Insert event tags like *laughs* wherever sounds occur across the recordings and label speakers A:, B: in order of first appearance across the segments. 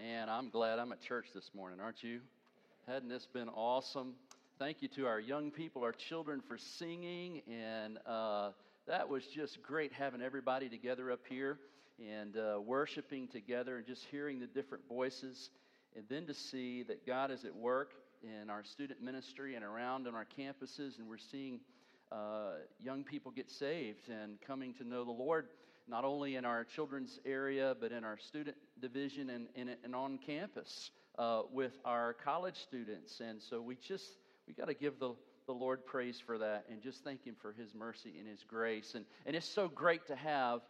A: Man, I'm glad I'm at church this morning, aren't you? Hadn't this been awesome? Thank you to our young people, our children, for singing. And uh, that was just great having everybody together up here and uh, worshiping together and just hearing the different voices. And then to see that God is at work in our student ministry and around on our campuses, and we're seeing uh, young people get saved and coming to know the Lord not only in our children's area, but in our student division and, and, and on campus uh, with our college students. And so we just, we got to give the, the Lord praise for that and just thank Him for His mercy and His grace. And, and it's so great to have,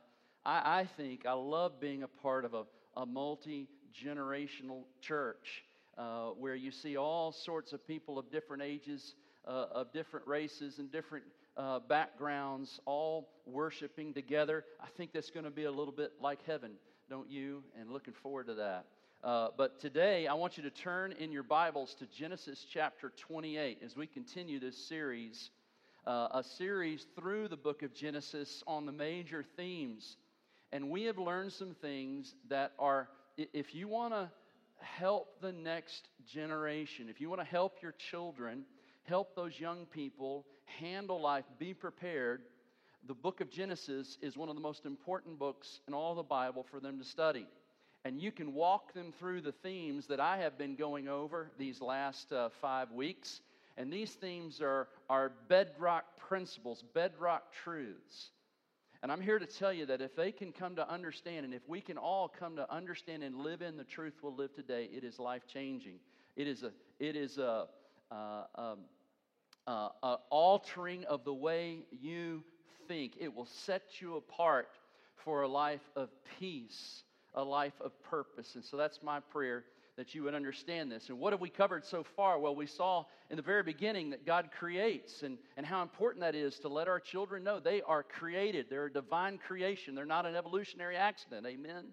A: I, I think, I love being a part of a, a multi generational church uh, where you see all sorts of people of different ages, uh, of different races, and different uh, backgrounds all worshiping together. I think that's going to be a little bit like heaven, don't you? And looking forward to that. Uh, but today, I want you to turn in your Bibles to Genesis chapter 28 as we continue this series, uh, a series through the book of Genesis on the major themes. And we have learned some things that are, if you want to help the next generation, if you want to help your children, help those young people handle life, be prepared, the book of Genesis is one of the most important books in all the Bible for them to study. And you can walk them through the themes that I have been going over these last uh, five weeks. And these themes are, are bedrock principles, bedrock truths. And I'm here to tell you that if they can come to understand, and if we can all come to understand and live in the truth we'll live today, it is life changing. It is a, it is a, uh, um, uh, altering of the way you think. It will set you apart for a life of peace, a life of purpose. And so that's my prayer that you would understand this. And what have we covered so far? Well, we saw in the very beginning that God creates and, and how important that is to let our children know they are created. They're a divine creation, they're not an evolutionary accident. Amen.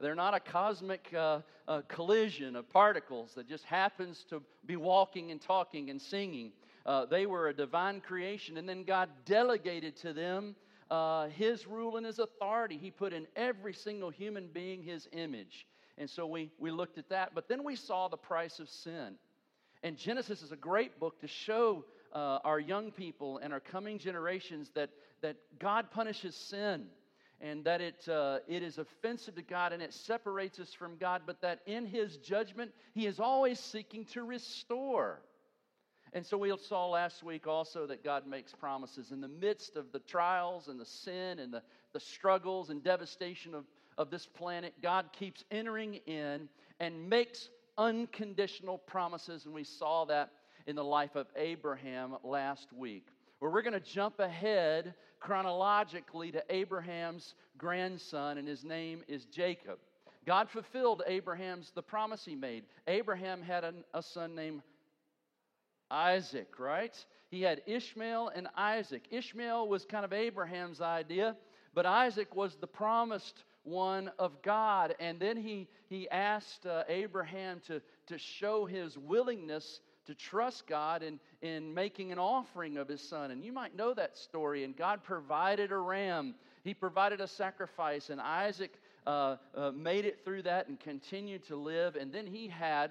A: They're not a cosmic uh, uh, collision of particles that just happens to be walking and talking and singing. Uh, they were a divine creation, and then God delegated to them uh, His rule and His authority. He put in every single human being His image. And so we, we looked at that. But then we saw the price of sin. And Genesis is a great book to show uh, our young people and our coming generations that, that God punishes sin and that it, uh, it is offensive to God and it separates us from God, but that in His judgment, He is always seeking to restore. And so we saw last week also that God makes promises in the midst of the trials and the sin and the, the struggles and devastation of, of this planet. God keeps entering in and makes unconditional promises. And we saw that in the life of Abraham last week. Where we're going to jump ahead chronologically to Abraham's grandson, and his name is Jacob. God fulfilled Abraham's the promise he made. Abraham had a, a son named Isaac, right? He had Ishmael and Isaac. Ishmael was kind of Abraham's idea, but Isaac was the promised one of God. And then he, he asked uh, Abraham to, to show his willingness to trust God in, in making an offering of his son. And you might know that story. And God provided a ram, he provided a sacrifice, and Isaac uh, uh, made it through that and continued to live. And then he had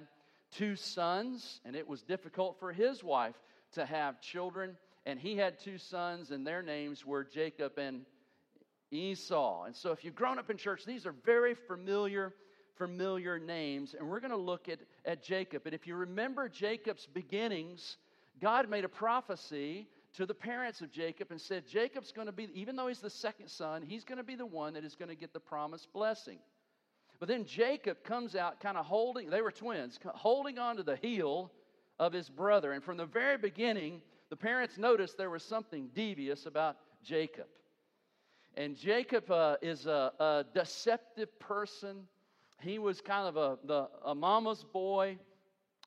A: two sons, and it was difficult for his wife to have children. And he had two sons, and their names were Jacob and Esau. And so, if you've grown up in church, these are very familiar, familiar names. And we're going to look at, at Jacob. And if you remember Jacob's beginnings, God made a prophecy to the parents of Jacob and said, Jacob's going to be, even though he's the second son, he's going to be the one that is going to get the promised blessing. But then Jacob comes out kind of holding, they were twins, holding on to the heel of his brother. And from the very beginning, the parents noticed there was something devious about Jacob. And Jacob uh, is a, a, deceptive person. He was kind of a, the, a mama's boy.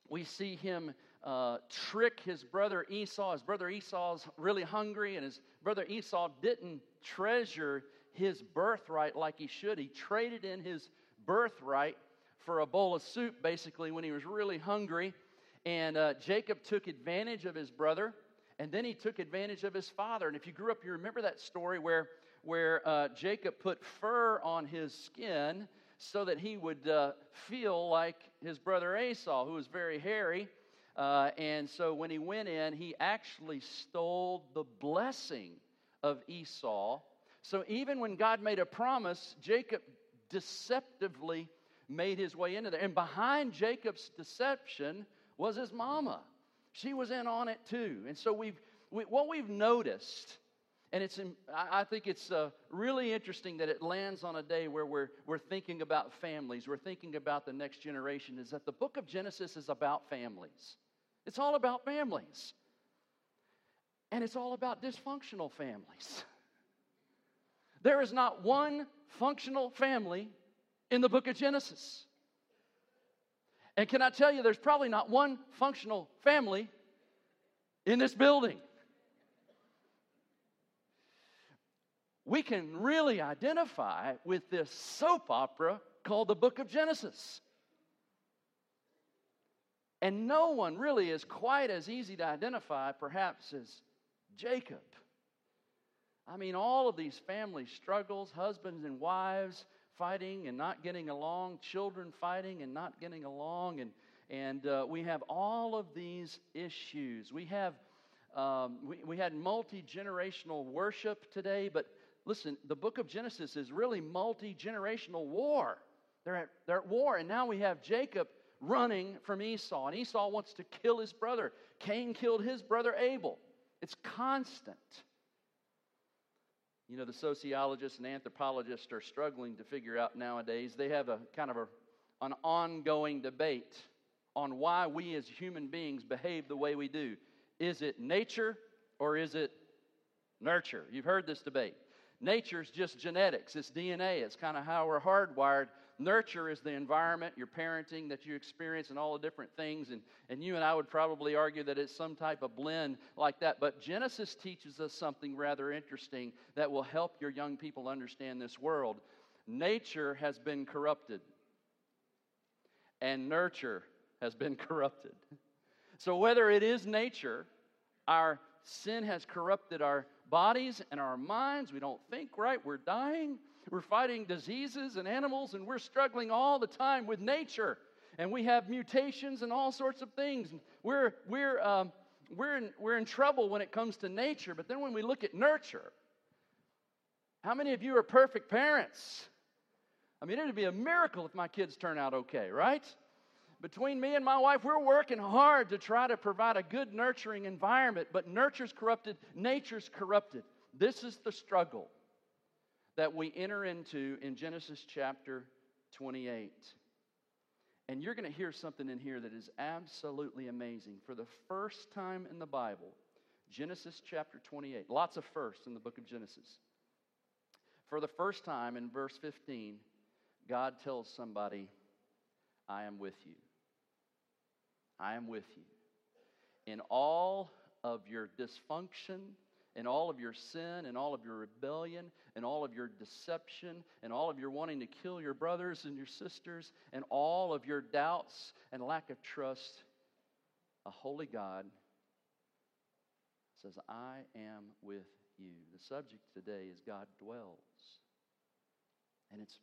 A: We see him uh, trick his brother Esau. His brother Esau's really hungry, and his brother Esau didn't treasure his birthright like he should. He traded in his birthright for a bowl of soup, basically, when he was really hungry. And uh, Jacob took advantage of his brother, and then he took advantage of his father. And if you grew up, you remember that story where, where uh, Jacob put fur on his skin so that he would uh, feel like his brother Esau, who was very hairy. Uh, and so when he went in, he actually stole the blessing of Esau. So even when God made a promise, Jacob deceptively made his way into there. And behind Jacob's deception was his mama. She was in on it too. And so we've, we, what we've noticed and it's, I think it's uh, really interesting that it lands on a day where we're, we're thinking about families, we're thinking about the next generation, is that the book of Genesis is about families. It's all about families. And it's all about dysfunctional families. *laughs* There is not one functional family in the book of Genesis. And can I tell you, there's probably not one functional family in this building. we can really identify with this soap opera called the book of Genesis. And no one really is quite as easy to identify, perhaps, as Jacob. I mean, all of these family struggles, husbands and wives fighting and not getting along, children fighting and not getting along, and, and uh, we have all of these issues. We have um, we, we had multi generational worship today, but Listen, the book of Genesis is really multi generational war. They're at, they're at war, and now we have Jacob running from Esau, and Esau wants to kill his brother. Cain killed his brother Abel. It's constant. You know, the sociologists and anthropologists are struggling to figure out nowadays. They have a kind of a, an ongoing debate on why we as human beings behave the way we do. Is it nature or is it nurture? You've heard this debate. Nature's just genetics, it's DNA, it's kind of how we're hardwired. Nurture is the environment, your parenting that you experience, and all the different things. And, and you and I would probably argue that it's some type of blend like that. But Genesis teaches us something rather interesting that will help your young people understand this world. Nature has been corrupted, and nurture has been *laughs* corrupted. So, whether it is nature, our sin has corrupted our bodies and our minds. We don't think right. We're dying. We're fighting diseases and animals, and we're struggling all the time with nature. And we have mutations and all sorts of things. We're, we're, um, we're, in, we're in trouble when it comes to nature. But then when we look at nurture, how many of you are perfect parents? I mean, it'd be a miracle if my kids turn out okay, right? between me and my wife, we're working hard to try to provide a good nurturing environment, but nurture's corrupted, nature's corrupted. This is the struggle that we enter into in Genesis chapter 28. And you're going to hear something in here that is absolutely amazing. For the first time in the Bible, Genesis chapter 28, lots of firsts in the book of Genesis. For the first time in verse 15, God tells somebody, I am with you. I am with you. In all of your dysfunction, in all of your sin, and all of your rebellion, and all of your deception, and all of your wanting to kill your brothers and your sisters, and all of your doubts and lack of trust, a holy God says, I am with you. The subject today is God dwells. And it's,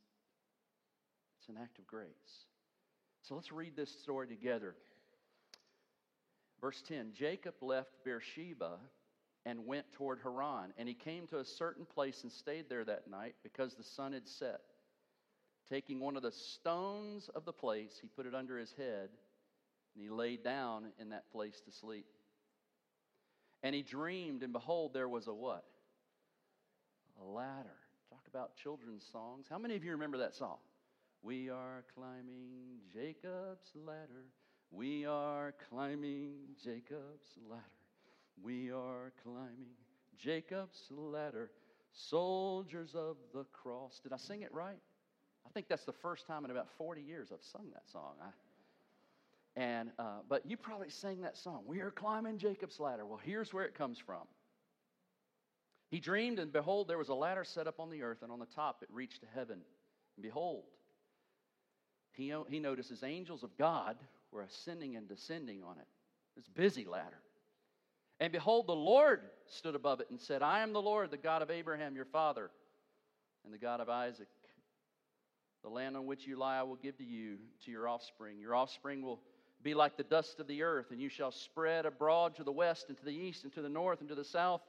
A: it's an act of grace. So let's read this story together. Verse 10 Jacob left Beersheba and went toward Haran, and he came to a certain place and stayed there that night because the sun had set. Taking one of the stones of the place, he put it under his head, and he lay down in that place to sleep. And he dreamed, and behold, there was a what? A ladder. Talk about children's songs. How many of you remember that song? We are climbing Jacob's ladder. We are climbing Jacob's ladder. We are climbing Jacob's ladder. Soldiers of the cross. Did I sing it right? I think that's the first time in about 40 years I've sung that song. I, and uh, but you probably sang that song. We are climbing Jacob's ladder. Well, here's where it comes from. He dreamed, and behold, there was a ladder set up on the earth, and on the top it reached to heaven. And behold, he, he notices angels of God were ascending and descending on it. It's a busy ladder. And behold, the Lord stood above it and said, I am the Lord, the God of Abraham, your father, and the God of Isaac. The land on which you lie I will give to you, to your offspring. Your offspring will be like the dust of the earth, and you shall spread abroad to the west and to the east and to the north and to the south.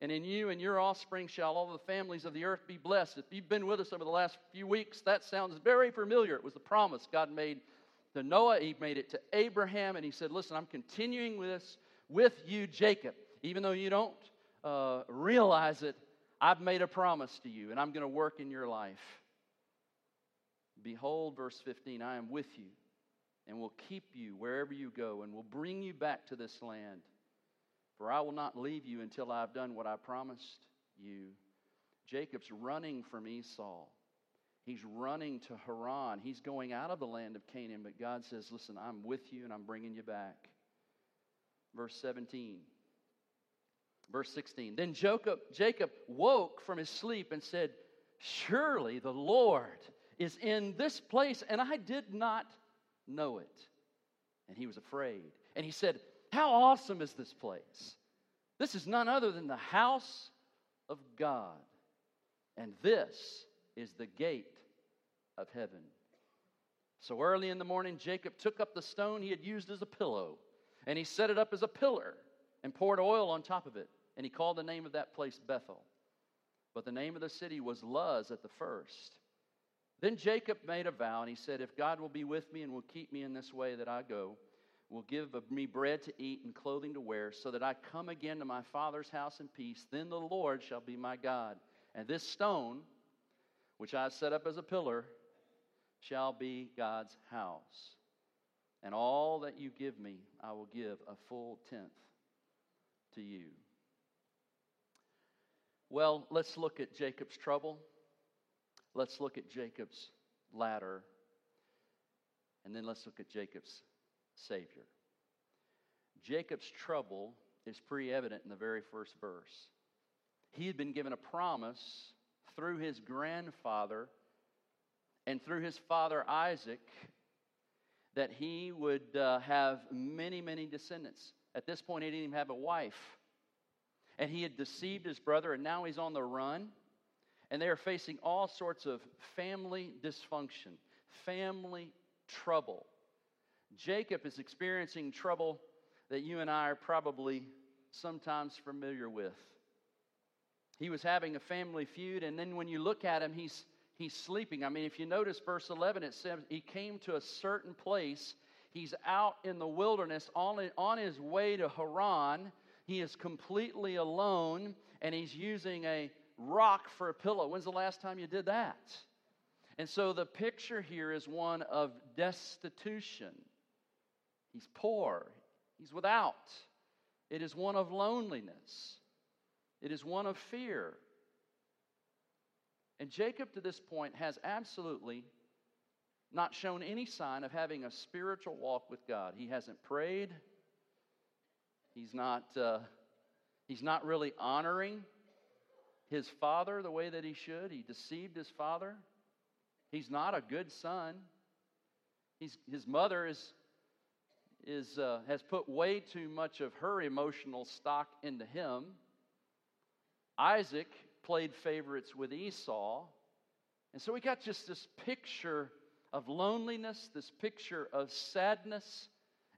A: And in you and your offspring shall all the families of the earth be blessed. If you've been with us over the last few weeks, that sounds very familiar. It was the promise God made to Noah, He made it to Abraham, and He said, Listen, I'm continuing with this with you, Jacob. Even though you don't uh, realize it, I've made a promise to you, and I'm going to work in your life. Behold, verse 15, I am with you and will keep you wherever you go and will bring you back to this land. For I will not leave you until I have done what I promised you. Jacob's running from Esau. He's running to Haran. He's going out of the land of Canaan, but God says, Listen, I'm with you and I'm bringing you back. Verse 17. Verse 16. Then Jacob, Jacob woke from his sleep and said, Surely the Lord is in this place, and I did not know it. And he was afraid. And he said, How awesome is this place? This is none other than the house of God. And this is the gate of heaven. So early in the morning, Jacob took up the stone he had used as a pillow, and he set it up as a pillar and poured oil on top of it. And he called the name of that place Bethel. But the name of the city was Luz at the first. Then Jacob made a vow, and he said, If God will be with me and will keep me in this way that I go, will give me bread to eat and clothing to wear, so that I come again to my father's house in peace, then the Lord shall be my God. And this stone, which I set up as a pillar, shall be God's house. And all that you give me, I will give a full tenth to you. Well, let's look at Jacob's trouble. Let's look at Jacob's ladder. And then let's look at Jacob's Savior. Jacob's trouble is pretty evident in the very first verse. He had been given a promise through his grandfather and through his father Isaac that he would uh, have many, many descendants. At this point, he didn't even have a wife. And he had deceived his brother, and now he's on the run and they are facing all sorts of family dysfunction, family trouble. Jacob is experiencing trouble that you and I are probably sometimes familiar with. He was having a family feud, and then when you look at him, he's, he's sleeping. I mean, if you notice verse 11, it says he came to a certain place. He's out in the wilderness on, on his way to Haran. He is completely alone, and he's using a rock for a pillow. When's the last time you did that? And so the picture here is one of destitution. He's poor, he's without. It is one of loneliness, it is one of fear. And Jacob, to this point, has absolutely not shown any sign of having a spiritual walk with God. He hasn't prayed. He's not, uh, he's not really honoring his father the way that he should. He deceived his father. He's not a good son. He's, his mother is, is, uh, has put way too much of her emotional stock into him. Isaac played favorites with Esau. And so we got just this picture of loneliness, this picture of sadness.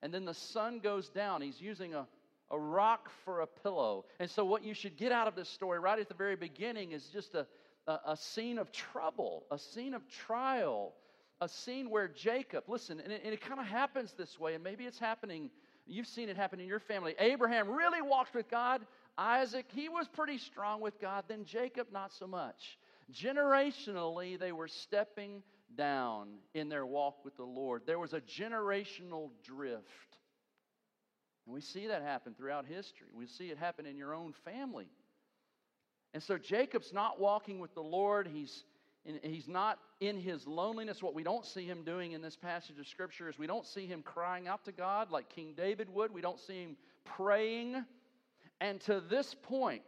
A: And then the sun goes down. He's using a a rock for a pillow. And so, what you should get out of this story right at the very beginning is just a, a, a scene of trouble, a scene of trial, a scene where Jacob, listen, and it, and it kind of happens this way, and maybe it's happening, you've seen it happen in your family. Abraham really walked with God. Isaac, he was pretty strong with God. Then Jacob, not so much. Generationally, they were stepping down in their walk with the Lord. There was a generational drift. And we see that happen throughout history. We see it happen in your own family. And so Jacob's not walking with the Lord. He's, in, he's not in his loneliness. What we don't see him doing in this passage of Scripture is we don't see him crying out to God like King David would. We don't see him praying. And to this point,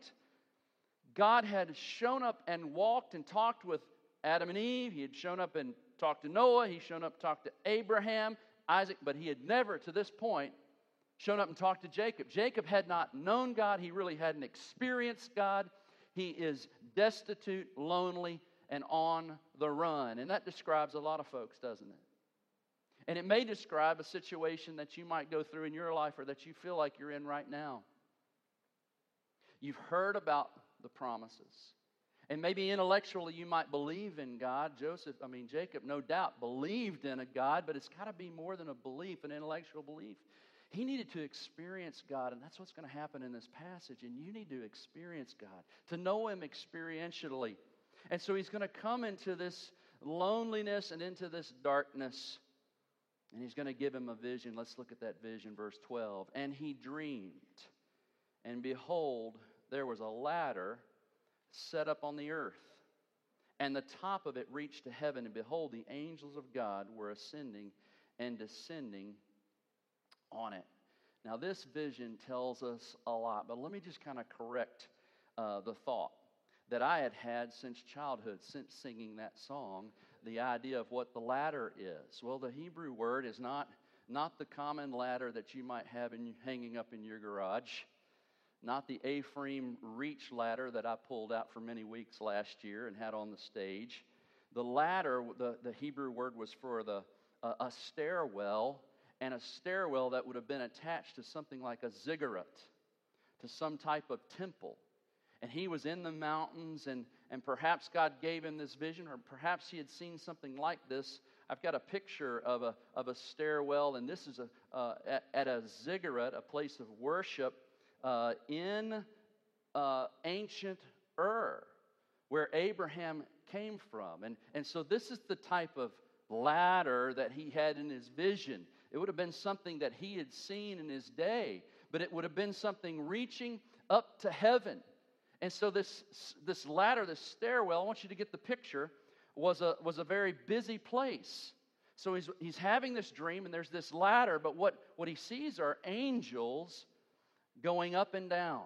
A: God had shown up and walked and talked with Adam and Eve. He had shown up and talked to Noah. He shown up and talked to Abraham, Isaac, but he had never, to this point, shown up and talked to Jacob. Jacob had not known God, he really hadn't experienced God. He is destitute, lonely, and on the run. And that describes a lot of folks, doesn't it? And it may describe a situation that you might go through in your life or that you feel like you're in right now. You've heard about the promises. And maybe intellectually you might believe in God. Joseph, I mean, Jacob, no doubt believed in a God, but it's got to be more than a belief, an intellectual belief. He needed to experience God, and that's what's going to happen in this passage. And you need to experience God, to know Him experientially. And so He's going to come into this loneliness and into this darkness. And He's going to give him a vision. Let's look at that vision, verse 12. And he dreamed, and behold, there was a ladder set up on the earth, and the top of it reached to heaven, and behold, the angels of God were ascending and descending on it. Now, this vision tells us a lot, but let me just kind of correct uh, the thought that I had had since childhood, since singing that song, the idea of what the ladder is. Well, the Hebrew word is not, not the common ladder that you might have in, hanging up in your garage not the A frame reach ladder that I pulled out for many weeks last year and had on the stage. The ladder, the, the Hebrew word was for the, uh, a stairwell, and a stairwell that would have been attached to something like a ziggurat, to some type of temple. And he was in the mountains, and, and perhaps God gave him this vision, or perhaps he had seen something like this. I've got a picture of a, of a stairwell, and this is a, uh, at, at a ziggurat, a place of worship uh, in uh, ancient Ur, where Abraham came from. And, and so this is the type of ladder that he had in his vision. It would have been something that he had seen in his day, but it would have been something reaching up to heaven. And so this, this ladder, this stairwell, I want you to get the picture, was a, was a very busy place. So he's, he's having this dream, and there's this ladder, but what, what he sees are angels going up and down.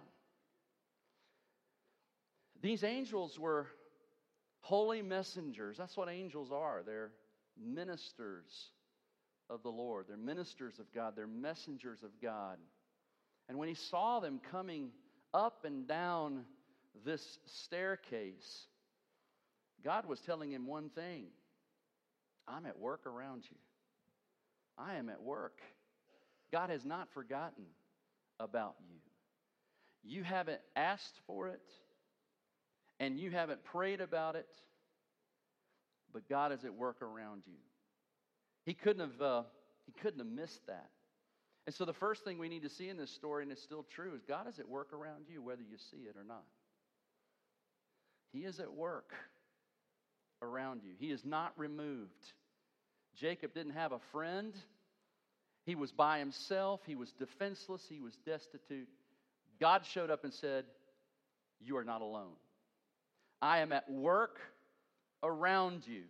A: These angels were holy messengers. That's what angels are. They're ministers of the Lord, they're ministers of God, they're messengers of God. And when he saw them coming up and down this staircase, God was telling him one thing I'm at work around you. I am at work. God has not forgotten about you. You haven't asked for it, and you haven't prayed about it, but God is at work around you. He couldn't have, uh, he couldn't have missed that. And so the first thing we need to see in this story, and it's still true, is God is at work around you, whether you see it or not. He is at work around you. He is not removed. Jacob didn't have a friend. He was by himself, he was defenseless, he was destitute. God showed up and said, You are not alone. I am at work around you.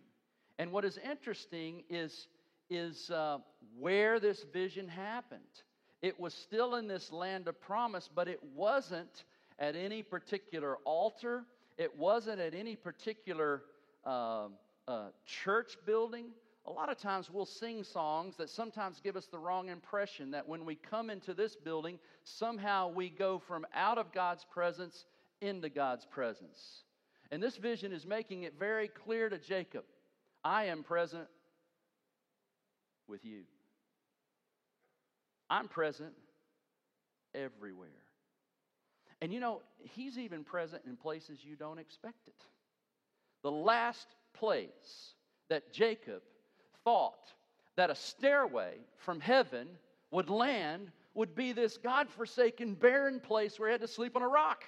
A: And what is interesting is, is uh, where this vision happened. It was still in this land of promise, but it wasn't at any particular altar, it wasn't at any particular uh, uh, church building a lot of times we'll sing songs that sometimes give us the wrong impression that when we come into this building, somehow we go from out of God's presence into God's presence. And this vision is making it very clear to Jacob I am present with you. I'm present everywhere. And you know, he's even present in places you don't expect it. The last place that Jacob thought that a stairway from heaven would land would be this God-forsaken, barren place where he had to sleep on a rock.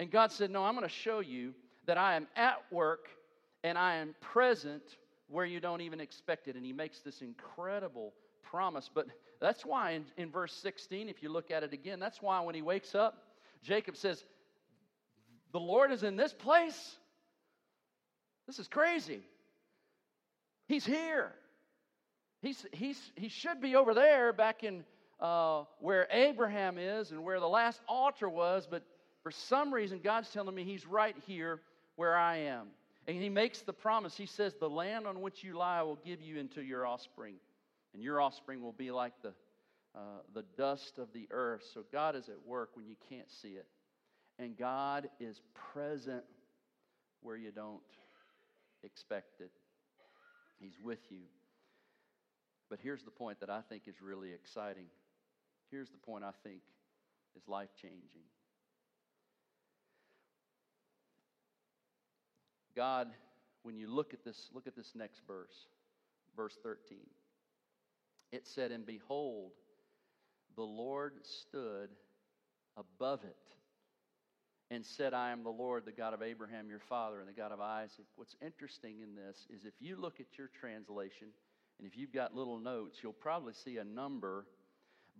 A: And God said, No, I'm going to show you that I am at work and I am present where you don't even expect it. And he makes this incredible promise. But that's why in, in verse 16, if you look at it again, that's why when he wakes up, Jacob says, The Lord is in this place. This is crazy. He's here. He's, he's, he should be over there back in uh, where Abraham is and where the last altar was, but for some reason, God's telling me he's right here where I am. And he makes the promise. He says, The land on which you lie I will give you into your offspring, and your offspring will be like the, uh, the dust of the earth. So God is at work when you can't see it. And God is present where you don't expected. He's with you. But here's the point that I think is really exciting. Here's the point I think is life changing. God, when you look at this, look at this next verse, verse 13. It said, And behold, the Lord stood above it and said, I am the Lord, the God of Abraham, your father, and the God of Isaac. What's interesting in this is if you look at your translation, and if you've got little notes, you'll probably see a number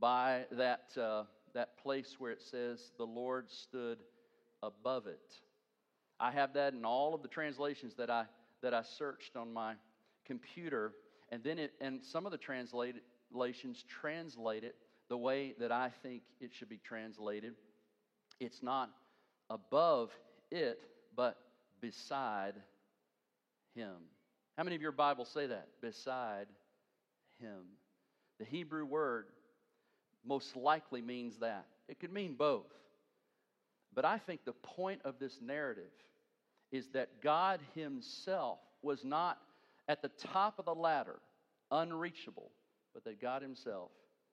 A: by that, uh, that place where it says, The Lord stood above it. I have that in all of the translations that I, that I searched on my computer. And then it, and some of the translations translate it the way that I think it should be translated. It's not above it, but beside him. How many of your Bibles say that? Beside him. The Hebrew word most likely means that. It could mean both. But I think the point of this narrative is that God Himself was not at the top of the ladder, unreachable, but that God Himself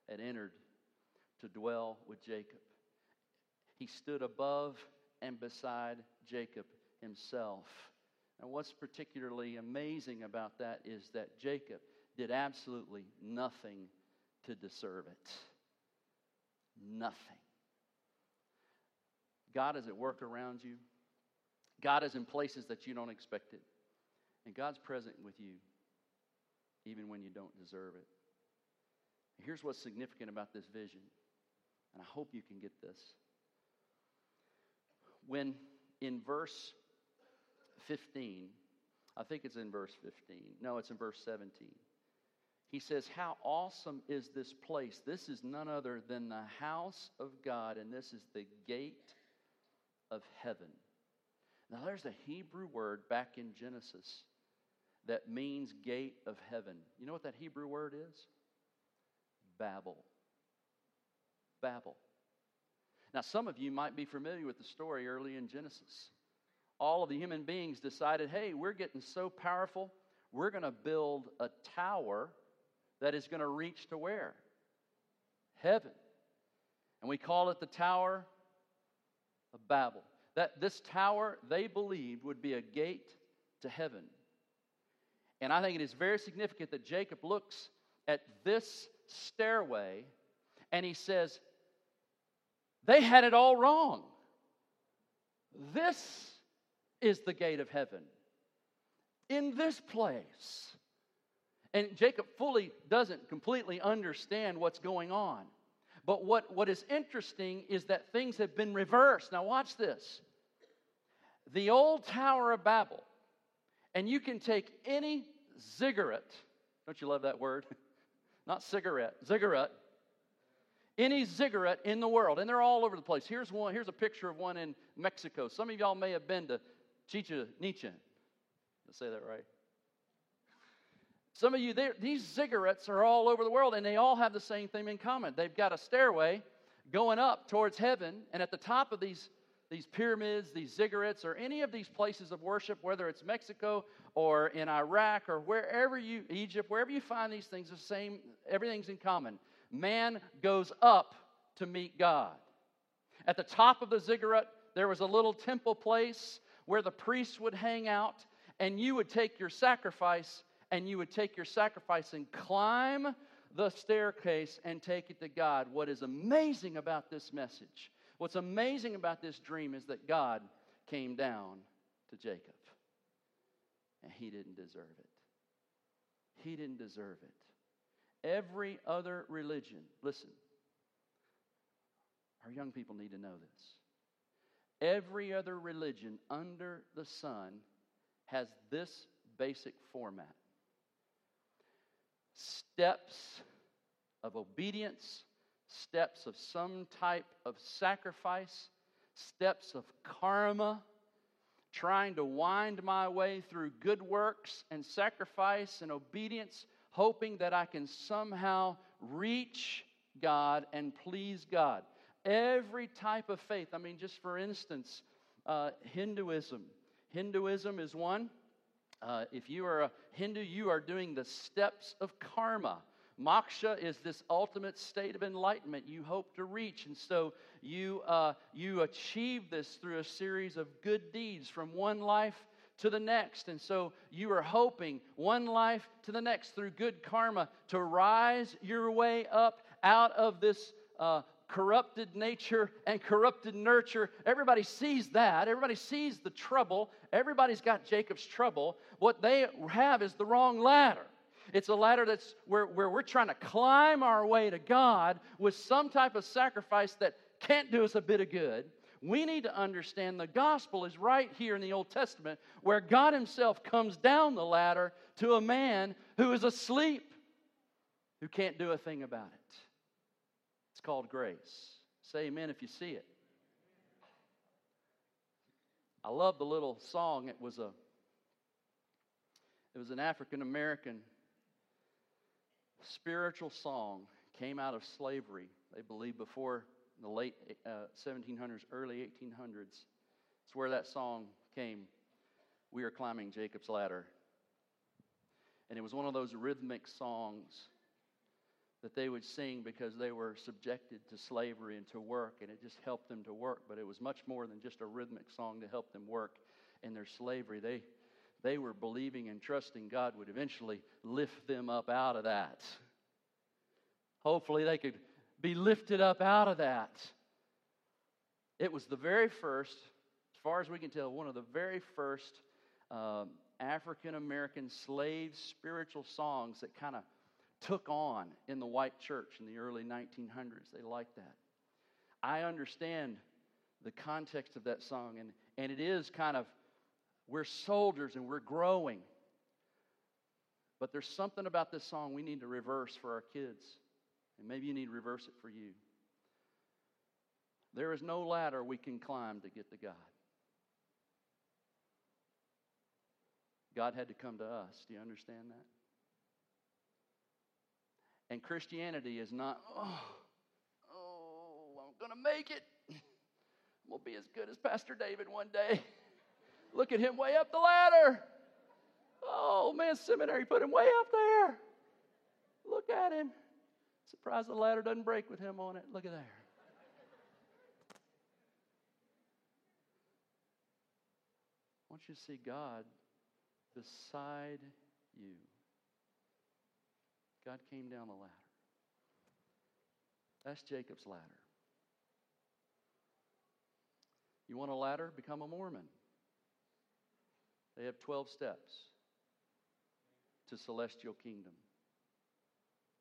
A: had entered to dwell with Jacob. He stood above and beside Jacob himself. And what's particularly amazing about that is that Jacob did absolutely nothing to deserve it. Nothing. God is at work around you. God is in places that you don't expect it. And God's present with you even when you don't deserve it. Here's what's significant about this vision, and I hope you can get this when in verse 15, I think it's in verse 15. No, it's in verse 17. He says, How awesome is this place? This is none other than the house of God, and this is the gate of heaven. Now, there's a Hebrew word back in Genesis that means gate of heaven. You know what that Hebrew word is? Babel. Babel. Now, some of you might be familiar with the story early in Genesis. All of the human beings decided, hey, we're getting so powerful, we're going to build a tower that is going to reach to where? Heaven. And we call it the Tower of Babel. That this tower, they believed, would be a gate to heaven. And I think it is very significant that Jacob looks at this stairway and he says, they had it all wrong. This is the gate of heaven. In this place. And Jacob fully doesn't completely understand what's going on. But what, what is interesting is that things have been reversed. Now, watch this. The old Tower of Babel, and you can take any ziggurat, don't you love that word? *laughs* Not cigarette, ziggurat, any ziggurat in the world, and they're all over the place. Here's one. Here's a picture of one in Mexico. Some of y'all may have been to Chichen Itza. Did say that right? Some of you, these ziggurats are all over the world, and they all have the same thing in common. They've got a stairway going up towards heaven, and at the top of these these pyramids, these ziggurats, or any of these places of worship, whether it's Mexico or in Iraq or wherever you, Egypt, wherever you find these things, the same, everything's in common man goes up to meet God. At the top of the ziggurat, there was a little temple place where the priests would hang out, and you would take your sacrifice, and you would take your sacrifice and climb the staircase and take it to God. What is amazing about this message, what's amazing about this dream, is that God came down to Jacob, and he didn't deserve it. He didn't deserve it. Every other religion, listen, our young people need to know this. Every other religion under the sun has this basic format. Steps of obedience, steps of some type of sacrifice, steps of karma, trying to wind my way through good works and sacrifice and obedience hoping that I can somehow reach God and please God. Every type of faith, I mean, just for instance, uh, Hinduism. Hinduism is one Uh, if you are a Hindu, you are doing the steps of karma. Moksha is this ultimate state of enlightenment you hope to reach. And so you, uh, you achieve this through a series of good deeds from one life to the next. And so you are hoping one life to the next through good karma to rise your way up out of this uh, corrupted nature and corrupted nurture. Everybody sees that. Everybody sees the trouble. Everybody's got Jacob's trouble. What they have is the wrong ladder. It's a ladder that's where, where we're trying to climb our way to God with some type of sacrifice that can't do us a bit of good. We need to understand the gospel is right here in the Old Testament where God Himself comes down the ladder to a man who is asleep, who can't do a thing about it. It's called grace. Say amen if you see it. I love the little song. It was a it was an African American spiritual song came out of slavery, they believe, before the late uh, 1700s, early 1800s. It's where that song came. We are climbing Jacob's ladder. And it was one of those rhythmic songs that they would sing because they were subjected to slavery and to work, and it just helped them to work. But it was much more than just a rhythmic song to help them work in their slavery. They, they were believing and trusting God would eventually lift them up out of that. Hopefully, they could be lifted up out of that. It was the very first, as far as we can tell, one of the very first um, African American slave spiritual songs that kind of took on in the white church in the early 1900s. They liked that. I understand the context of that song, and, and it is kind of we're soldiers and we're growing. But there's something about this song we need to reverse for our kids. And maybe you need to reverse it for you. There is no ladder we can climb to get to God. God had to come to us. Do you understand that? And Christianity is not, oh, oh, I'm going to make it. To be as good as Pastor David one day. Look at him way up the ladder. Oh, man, seminary put him way up there. Look at him. Surprised the ladder doesn't break with him on it. Look at there. I want you to see God beside you. God came down the ladder. That's Jacob's ladder. You want a ladder? Become a Mormon. They have 12 steps to celestial kingdom.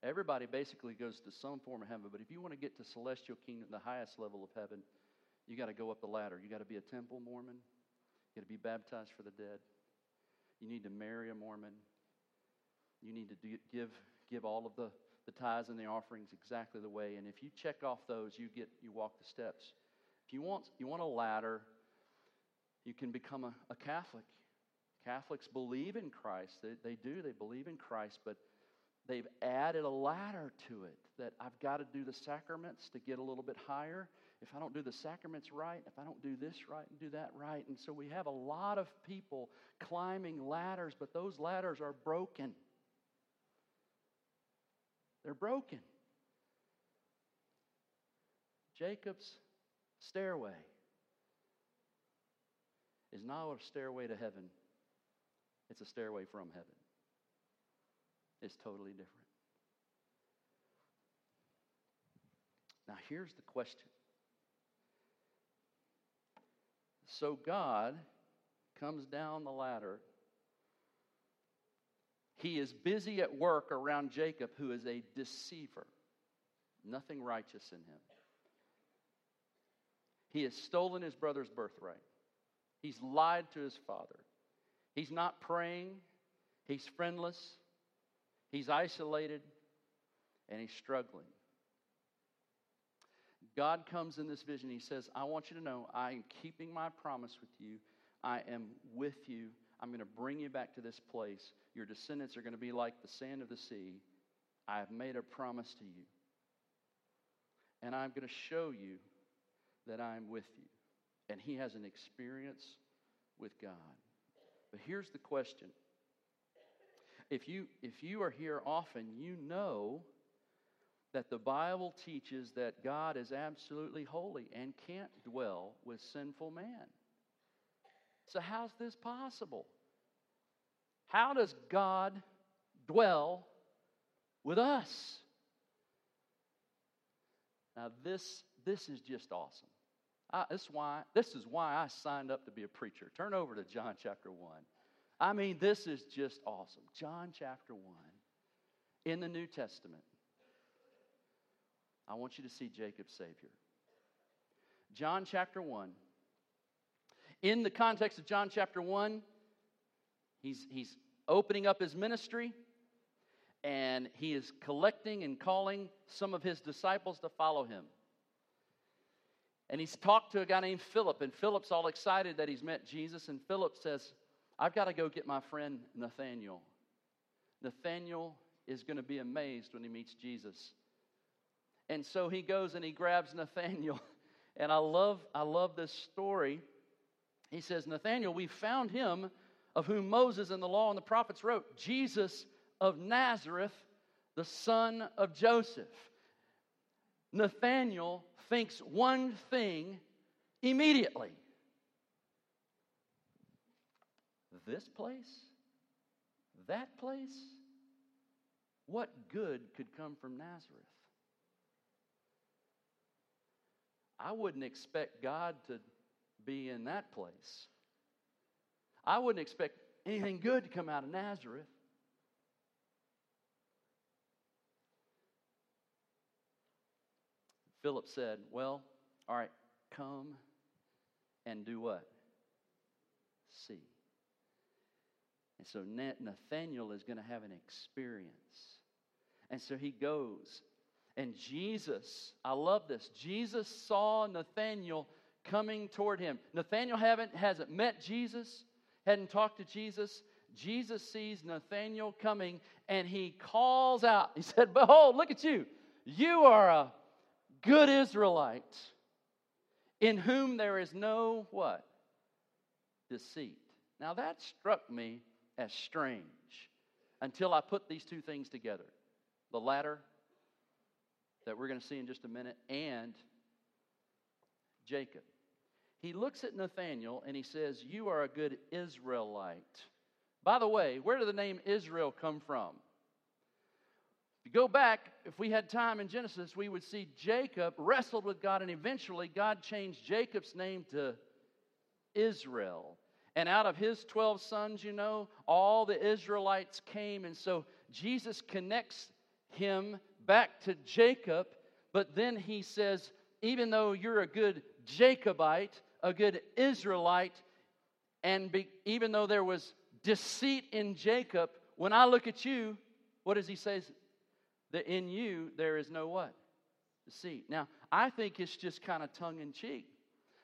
A: Everybody basically goes to some form of heaven, but if you want to get to celestial kingdom, the highest level of heaven, you got to go up the ladder. You got to be a temple Mormon. You got to be baptized for the dead. You need to marry a Mormon. You need to do, give give all of the, the tithes and the offerings exactly the way. And if you check off those, you get you walk the steps. If you want you want a ladder, you can become a, a Catholic. Catholics believe in Christ. They, they do. They believe in Christ, but they've added a ladder to it that I've got to do the sacraments to get a little bit higher. If I don't do the sacraments right, if I don't do this right and do that right. And so we have a lot of people climbing ladders, but those ladders are broken. They're broken. Jacob's stairway is not a stairway to heaven, it's a stairway from heaven. It's totally different. Now, here's the question. So, God comes down the ladder. He is busy at work around Jacob, who is a deceiver. Nothing righteous in him. He has stolen his brother's birthright. He's lied to his father. He's not praying. He's friendless. He's isolated. And he's struggling. God comes in this vision. He says, I want you to know I am keeping my promise with you. I am with you. I'm going to bring you back to this place. Your descendants are going to be like the sand of the sea. I have made a promise to you. And I'm going to show you that I'm with you. And he has an experience with God. But here's the question if you, if you are here often, you know that the Bible teaches that God is absolutely holy and can't dwell with sinful man. So, how's this possible? How does God dwell with us? Now, this, this is just awesome. I, this, why, this is why I signed up to be a preacher. Turn over to John chapter 1. I mean, this is just awesome. John chapter 1 in the New Testament. I want you to see Jacob's Savior. John chapter 1. In the context of John chapter 1, he's, he's opening up his ministry and he is collecting and calling some of his disciples to follow him. And he's talked to a guy named Philip, and Philip's all excited that he's met Jesus. And Philip says, I've got to go get my friend Nathaniel. Nathaniel is going to be amazed when he meets Jesus. And so he goes and he grabs Nathaniel. *laughs* And I love, I love this story. He says, Nathaniel, we found him of whom Moses and the law and the prophets wrote, Jesus of Nazareth, the son of Joseph. Nathanael thinks one thing immediately this place? That place? What good could come from Nazareth? I wouldn't expect God to be in that place. I wouldn't expect anything good to come out of Nazareth. Philip said, Well, all right, come and do what? See. And so Nathaniel is going to have an experience. And so he goes. And Jesus, I love this. Jesus saw Nathaniel coming toward him. Nathaniel haven't, hasn't met Jesus, hadn't talked to Jesus. Jesus sees Nathaniel coming and he calls out. He *laughs* said, Behold, look at you. You are a good Israelite in whom there is no what? Deceit. Now that struck me as strange until I put these two things together the ladder that we're going to see in just a minute and Jacob. He looks at Nathanael and he says, You are a good Israelite. By the way, where did the name Israel come from? If you go back, if we had time in Genesis, we would see Jacob wrestled with God, and eventually God changed Jacob's name to Israel. And out of his 12 sons, you know, all the Israelites came. And so Jesus connects him back to Jacob, but then he says, even though you're a good Jacobite, a good Israelite, and be, even though there was deceit in Jacob, when I look at you, what does he say? that in you there is no what? Deceit. Now, I think it's just kind of tongue in cheek.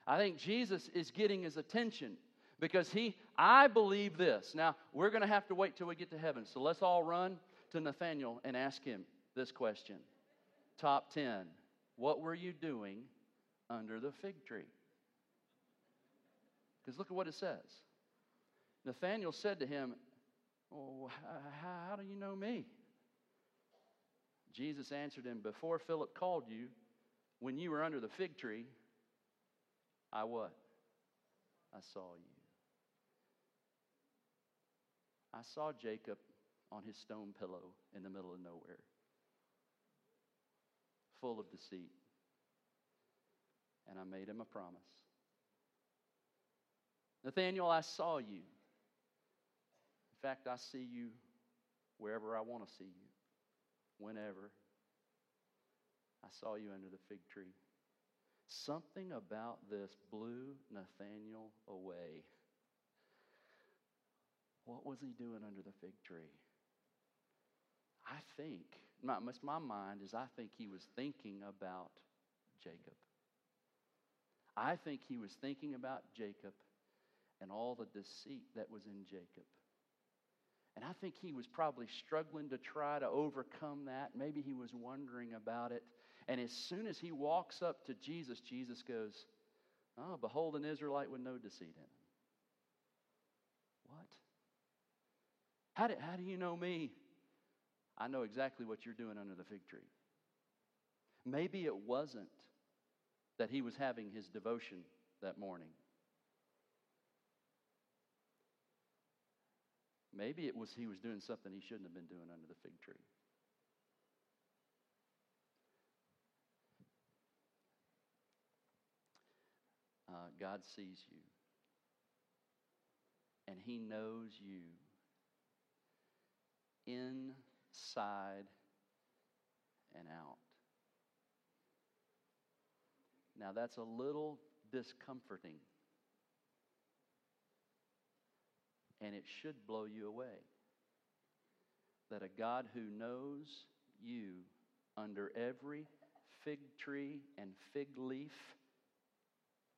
A: I think Jesus is getting his attention because he, I believe this. Now, we're going to have to wait till we get to heaven. So let's all run to Nathaniel and ask him this question Top 10. What were you doing under the fig tree? Because look at what it says. Nathaniel said to him, Oh, how, how do you know me? Jesus answered him, Before Philip called you, when you were under the fig tree, I what? I saw you. I saw Jacob on his stone pillow in the middle of nowhere, full of deceit. And I made him a promise. Nathaniel, I saw you. In fact, I see you wherever I want to see you whenever I saw you under the fig tree. Something about this blew Nathaniel away. What was he doing under the fig tree? I think, my, my mind is I think he was thinking about Jacob. I think he was thinking about Jacob and all the deceit that was in Jacob. And I think he was probably struggling to try to overcome that. Maybe he was wondering about it. And as soon as he walks up to Jesus, Jesus goes, Oh, behold, an Israelite with no deceit in him. What? How do, how do you know me? I know exactly what you're doing under the fig tree. Maybe it wasn't that he was having his devotion that morning. Maybe it was he was doing something he shouldn't have been doing under the fig tree. Uh, God sees you, and He knows you inside and out. Now, that's a little discomforting. And it should blow you away that a God who knows you under every fig tree and fig leaf,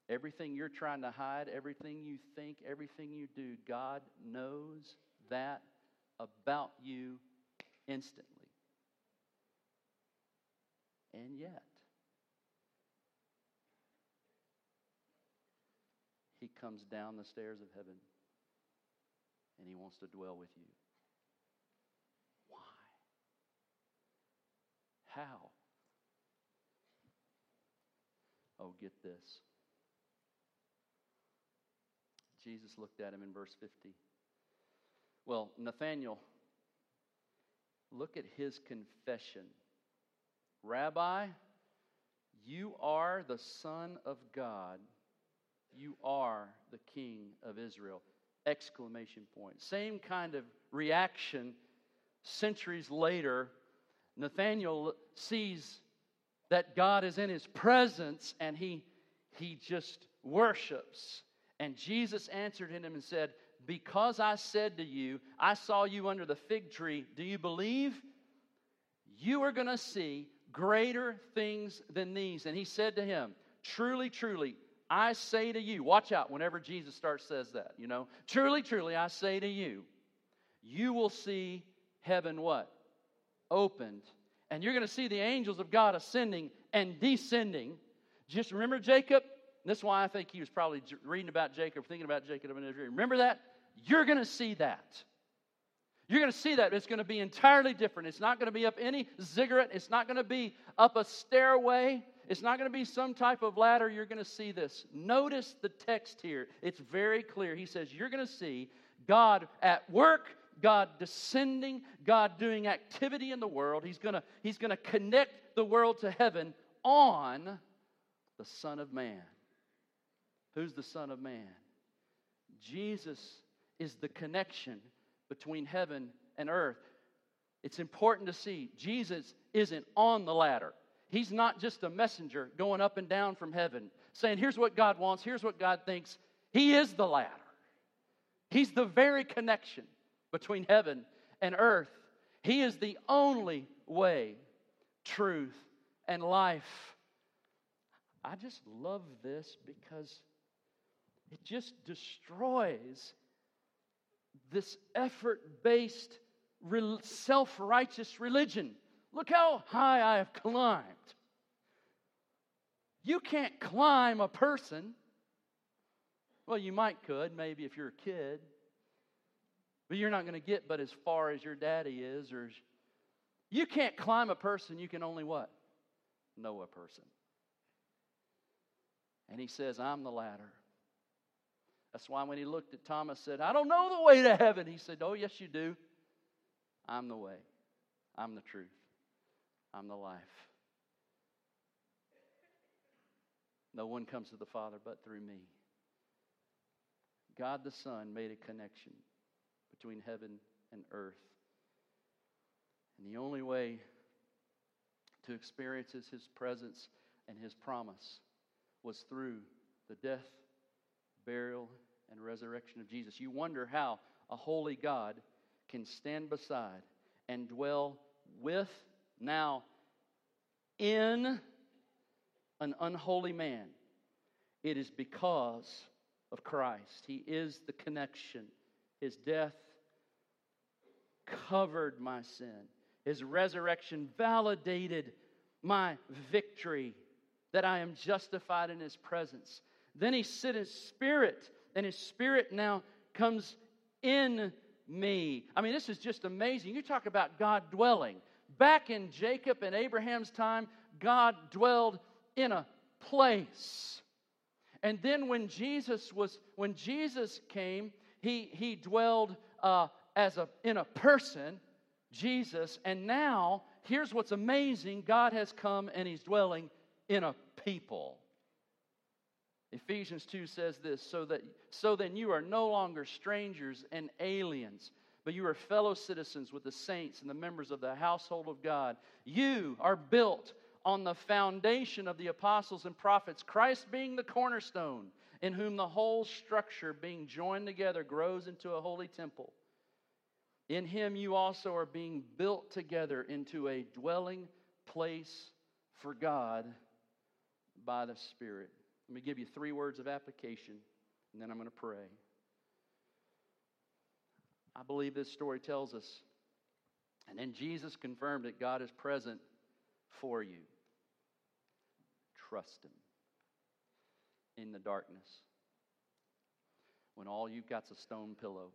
A: everything you're trying to hide, everything you think, everything you do, God knows that about you instantly. And yet, He comes down the stairs of heaven and He wants to dwell with you. Why? How? Oh, get this. Jesus looked at him in verse 50. Well, Nathanael, look at his confession. Rabbi, you are the Son of God. You are the King of Israel. Exclamation point. Same kind of reaction centuries later. Nathanael sees that God is in his presence and he, he just worships. And Jesus answered him and said, Because I said to you, I saw you under the fig tree, do you believe? You are going to see greater things than these. And he said to him, Truly, truly, I say to you, watch out whenever Jesus starts says that, you know. Truly, truly, I say to you, you will see heaven what? Opened. And you're going to see the angels of God ascending and descending. Just remember Jacob? this is why I think he was probably reading about Jacob, thinking about Jacob in Israel. Remember that? You're going to see that. You're going to see that. It's going to be entirely different. It's not going to be up any ziggurat. It's not going to be up a stairway. It's not going to be some type of ladder. You're going to see this. Notice the text here. It's very clear. He says, You're going to see God at work, God descending, God doing activity in the world. He's going to, he's going to connect the world to heaven on the Son of Man. Who's the Son of Man? Jesus is the connection between heaven and earth. It's important to see Jesus isn't on the ladder. He's not just a messenger going up and down from heaven saying, Here's what God wants, here's what God thinks. He is the ladder. He's the very connection between heaven and earth. He is the only way, truth, and life. I just love this because it just destroys this effort based, self righteous religion. Look how high I have climbed. You can't climb a person. Well, you might could, maybe if you're a kid. But you're not going to get but as far as your daddy is or you can't climb a person, you can only what? Know a person. And he says, I'm the ladder. That's why when he looked at Thomas said, I don't know the way to heaven. He said, Oh, yes, you do. I'm the way. I'm the truth. I'm the life. No one comes to the Father but through me. God the Son made a connection between heaven and earth. And the only way to experience his presence and his promise was through the death, burial, and resurrection of Jesus. You wonder how a holy God can stand beside and dwell with now, in an unholy man, it is because of Christ. He is the connection. His death covered my sin, His resurrection validated my victory, that I am justified in His presence. Then He sent His Spirit, and His Spirit now comes in me. I mean, this is just amazing. You talk about God dwelling. Back in Jacob and Abraham's time, God dwelled in a place. And then when Jesus was when Jesus came, he he dwelled uh, as a in a person, Jesus. And now here's what's amazing: God has come and He's dwelling in a people. Ephesians 2 says this so that so then you are no longer strangers and aliens but you are fellow citizens with the saints and the members of the household of God. You are built on the foundation of the apostles and prophets, Christ being the cornerstone, in whom the whole structure being joined together grows into a holy temple. In him you also are being built together into a dwelling place for God by the Spirit. Let me give you three words of application, and then I'm going to pray. I believe this story tells us. And then Jesus confirmed that God is present for you. Trust Him in the darkness when all you've got's a stone pillow.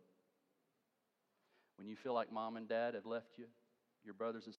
A: When you feel like mom and dad have left you, your brothers and